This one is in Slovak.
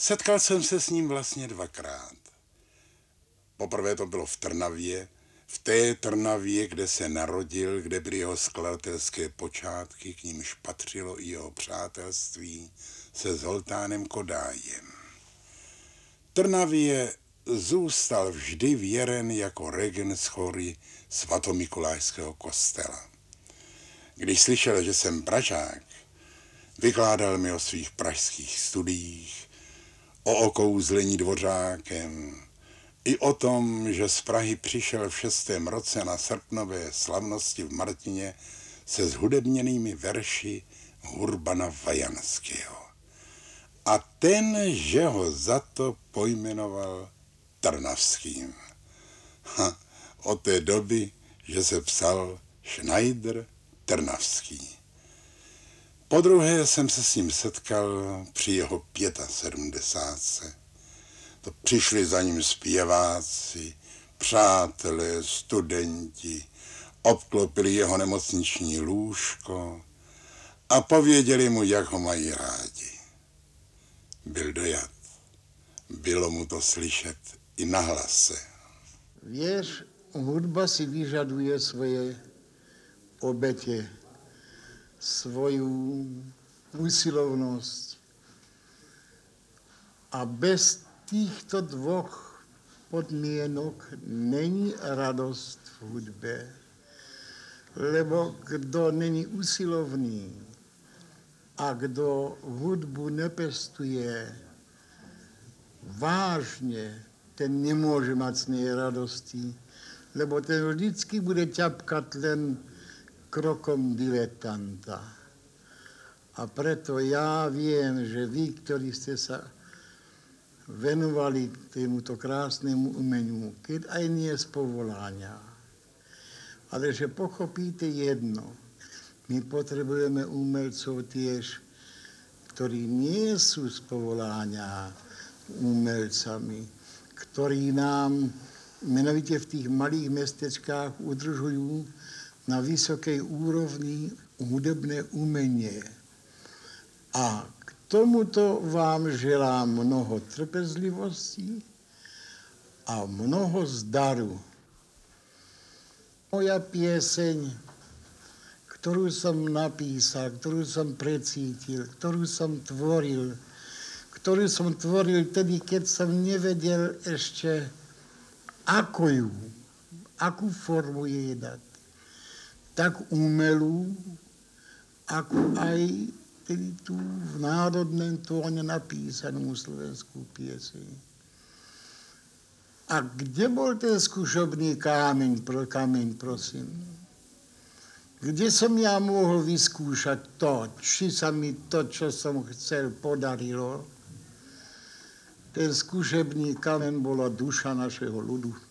Setkal jsem se s ním vlastně dvakrát. Poprvé to bylo v Trnavě, v té Trnavě, kde se narodil, kde byly jeho skladatelské počátky, k nímž patřilo i jeho přátelství se Zoltánem Kodájem. Trnavě zůstal vždy věren jako regen z chory svatomikulášského kostela. Když slyšel, že jsem Pražák, vykládal mi o svých pražských studiích, o okouzlení dvořákem, i o tom, že z Prahy přišel v šestém roce na srpnové slavnosti v Martině se zhudebněnými verši Hurbana Vajanského. A ten, že ho za to pojmenoval Trnavským. Ha, od té doby, že se psal Schneider Trnavský. Po druhé jsem se s ním setkal při jeho 75. To přišli za ním zpěváci, přátelé, studenti, obklopili jeho nemocniční lůžko a pověděli mu, jak ho mají rádi. Byl dojat. Bylo mu to slyšet i na hlase. Věř, hudba si vyžaduje svoje obětě, svoju usilovnosť. A bez týchto dvoch podmienok není radost v hudbě. Lebo kdo není usilovný a kdo hudbu nepestuje vážně, ten nemôže mať z nej radosti, lebo ten vždycky bude ťapkať len krokom diletanta. A preto ja viem, že vy, ktorí ste sa venovali tomuto krásnemu umeniu, keď aj nie z povolania, ale že pochopíte jedno, my potrebujeme umelcov tiež, ktorí nie sú z povolania umelcami, ktorí nám menovite v tých malých mestečkách udržujú na vysokej úrovni hudebné umenie. A k tomuto vám želám mnoho trpezlivosti a mnoho zdaru. Moja pieseň, ktorú som napísal, ktorú som precítil, ktorú som tvoril, ktorú som tvoril tedy, keď som nevedel ešte, ako ju, akú formu jej dať tak umelú, ako aj tedy tú v národném tóne napísanú slovenskú pieseň. A kde bol ten skúšobný kámeň, pro, kameň, prosím? Kde som ja mohol vyskúšať to, či sa mi to, čo som chcel, podarilo? Ten skúšebný kameň bola duša našeho ľudu.